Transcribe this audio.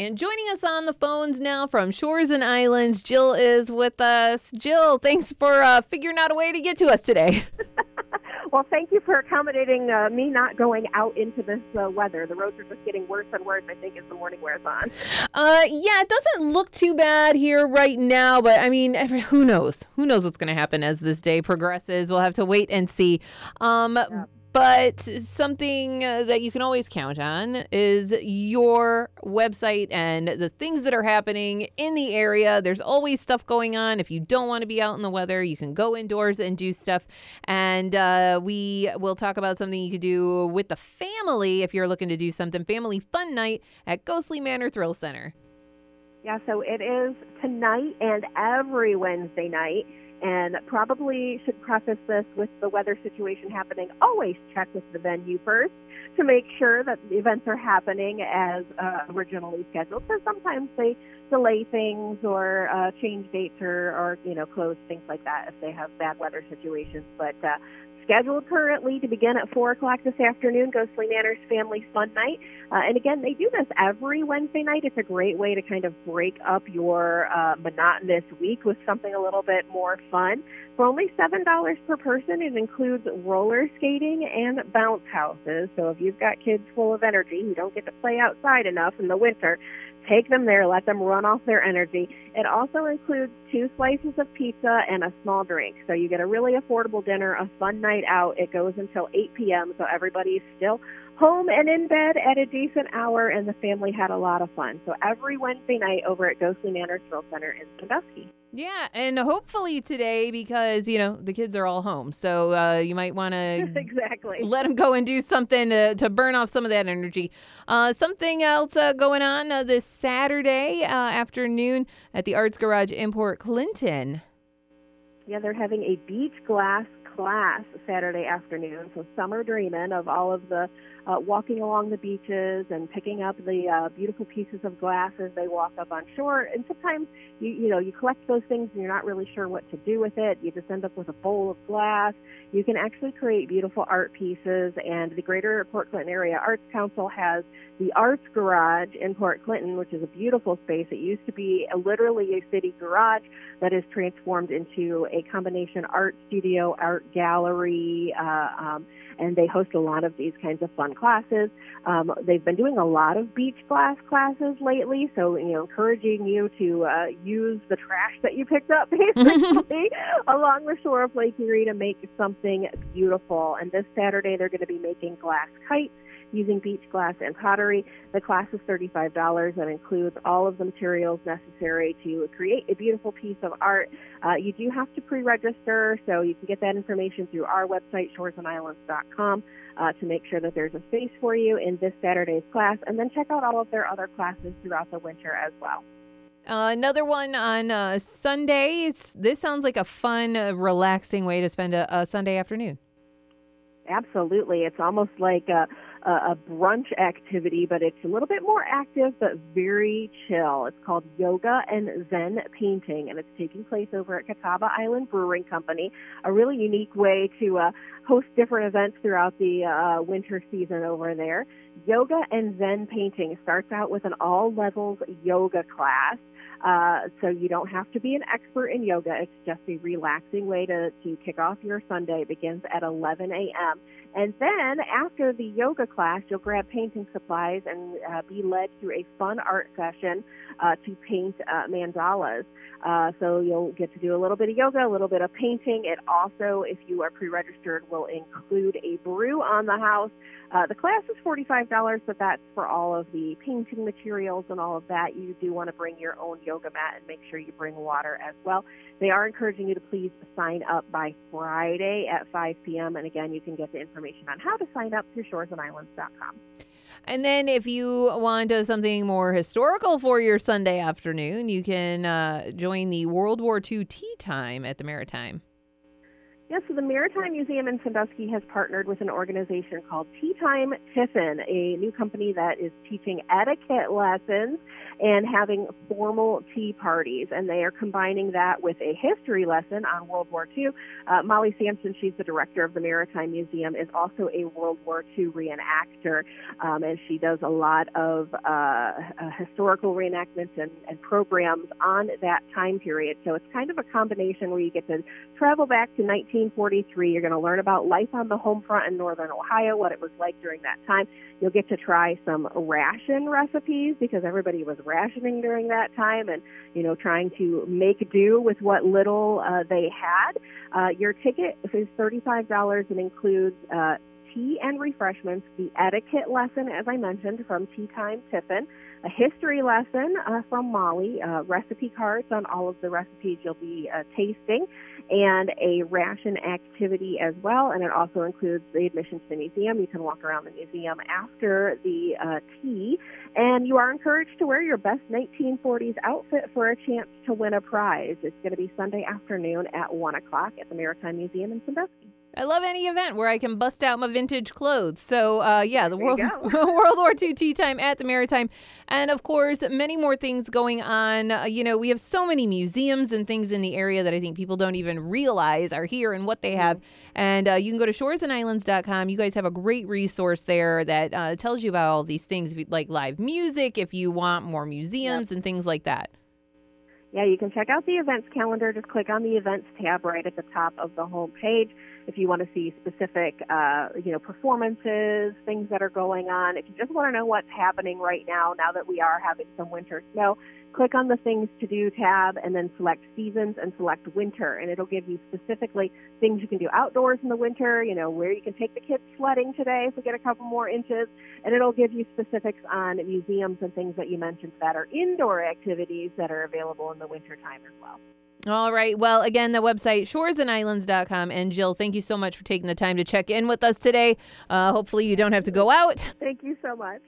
And joining us on the phones now from Shores and Islands, Jill is with us. Jill, thanks for uh, figuring out a way to get to us today. well, thank you for accommodating uh, me not going out into this uh, weather. The roads are just getting worse and worse, I think, as the morning wears on. Uh, yeah, it doesn't look too bad here right now, but I mean, who knows? Who knows what's going to happen as this day progresses? We'll have to wait and see. Um, yeah. But something uh, that you can always count on is your website and the things that are happening in the area. There's always stuff going on. If you don't want to be out in the weather, you can go indoors and do stuff. And uh, we will talk about something you could do with the family if you're looking to do something family fun night at Ghostly Manor Thrill Center. Yeah, so it is tonight and every Wednesday night and probably should preface this with the weather situation happening. Always check with the venue first to make sure that the events are happening as uh, originally scheduled. Because sometimes they delay things or uh, change dates or, or you know close things like that if they have bad weather situations. But uh, scheduled currently to begin at 4 o'clock this afternoon, Ghostly Manor's Family Fun Night. Uh, and again, they do this every Wednesday night. It's a great way to kind of break up your uh, monotonous week with something a little bit more fun. For only $7 per person, it includes roller skating and bounce houses. So if you've got kids full of energy who don't get to play outside enough in the winter, Take them there, let them run off their energy. It also includes two slices of pizza and a small drink. So you get a really affordable dinner, a fun night out. It goes until 8 p.m., so everybody's still home and in bed at a decent hour, and the family had a lot of fun. So every Wednesday night over at Ghostly Manor Thrill Center in Sandusky. Yeah, and hopefully today because you know the kids are all home, so uh, you might want to exactly let them go and do something to, to burn off some of that energy. Uh, something else uh, going on uh, this Saturday uh, afternoon at the Arts Garage in Port Clinton. Yeah, they're having a beach glass class Saturday afternoon. So summer dreaming of all of the uh, walking along the beaches and picking up the uh, beautiful pieces of glass as they walk up on shore. And sometimes you you know you collect those things and you're not really sure what to do with it. You just end up with a bowl of glass. You can actually create beautiful art pieces. And the Greater Port Clinton Area Arts Council has the Arts Garage in Port Clinton, which is a beautiful space. It used to be a, literally a city garage that is transformed into a combination art studio, art gallery. Uh, um, and they host a lot of these kinds of fun classes. Um, they've been doing a lot of beach glass classes lately, so you know, encouraging you to uh, use the trash that you picked up basically along the shore of Lake Erie to make something beautiful. And this Saturday, they're going to be making glass kites using beach glass and pottery. The class is $35 and includes all of the materials necessary to create a beautiful piece of art. Uh, you do have to pre-register, so you can get that information through our website, shoresandislands.com, uh, to make sure that there's a space for you in this Saturday's class, and then check out all of their other classes throughout the winter as well. Uh, another one on uh, Sundays. This sounds like a fun, uh, relaxing way to spend a, a Sunday afternoon. Absolutely. It's almost like a, a, brunch activity, but it's a little bit more active, but very chill. It's called Yoga and Zen Painting, and it's taking place over at Catawba Island Brewing Company. A really unique way to uh, host different events throughout the uh, winter season over there. Yoga and Zen Painting starts out with an all levels yoga class. Uh, so you don't have to be an expert in yoga. It's just a relaxing way to, to kick off your Sunday. It begins at 11 a.m. And then after the yoga class, you'll grab painting supplies and uh, be led through a fun art session uh, to paint uh, mandalas. Uh, so you'll get to do a little bit of yoga, a little bit of painting. It also, if you are pre-registered, will include a brew on the house. Uh, the class is $45, but that's for all of the painting materials and all of that. You do want to bring your own yoga mat and make sure you bring water as well. They are encouraging you to please sign up by Friday at 5 p.m. And again, you can get the information on how to sign up through shoresandislands.com. And then if you want uh, something more historical for your Sunday afternoon, you can uh, join the World War II tea time at the Maritime. Yes, so the Maritime Museum in Sandusky has partnered with an organization called Tea Time Tiffin, a new company that is teaching etiquette lessons and having formal tea parties. And they are combining that with a history lesson on World War II. Uh, Molly Sampson, she's the director of the Maritime Museum, is also a World War II reenactor. Um, and she does a lot of uh, uh, historical reenactments and, and programs on that time period. So it's kind of a combination where you get to travel back to 19. 1943. You're going to learn about life on the home front in northern Ohio, what it was like during that time. You'll get to try some ration recipes because everybody was rationing during that time and, you know, trying to make do with what little uh, they had. Uh, your ticket is $35 and includes uh, tea and refreshments, the etiquette lesson, as I mentioned, from Tea Time Tiffin, a history lesson uh, from Molly, uh, recipe cards on all of the recipes you'll be uh, tasting, and a ration activity as well. And it also includes the admission to the museum. You can walk around the museum after the uh, tea, and you are encouraged to wear your best 1940s outfit for a chance to win a prize. It's going to be Sunday afternoon at 1 o'clock at the Maritime Museum in Sandusky. I love any event where I can bust out my vintage clothes. So, uh, yeah, the World World War II tea time at the Maritime, and of course, many more things going on. Uh, you know, we have so many museums and things in the area that I think people don't even realize are here and what they have. Mm-hmm. And uh, you can go to shoresandislands.com. You guys have a great resource there that uh, tells you about all these things, like live music, if you want more museums yep. and things like that. Yeah, you can check out the events calendar. Just click on the events tab right at the top of the home page if you want to see specific, uh, you know, performances, things that are going on. If you just want to know what's happening right now, now that we are having some winter snow, click on the things to do tab and then select seasons and select winter and it'll give you specifically things you can do outdoors in the winter you know where you can take the kids sledding today if we get a couple more inches and it'll give you specifics on museums and things that you mentioned that are indoor activities that are available in the winter time as well all right. Well, again, the website shoresandislands.com. And Jill, thank you so much for taking the time to check in with us today. Uh, hopefully, you don't have to go out. Thank you so much.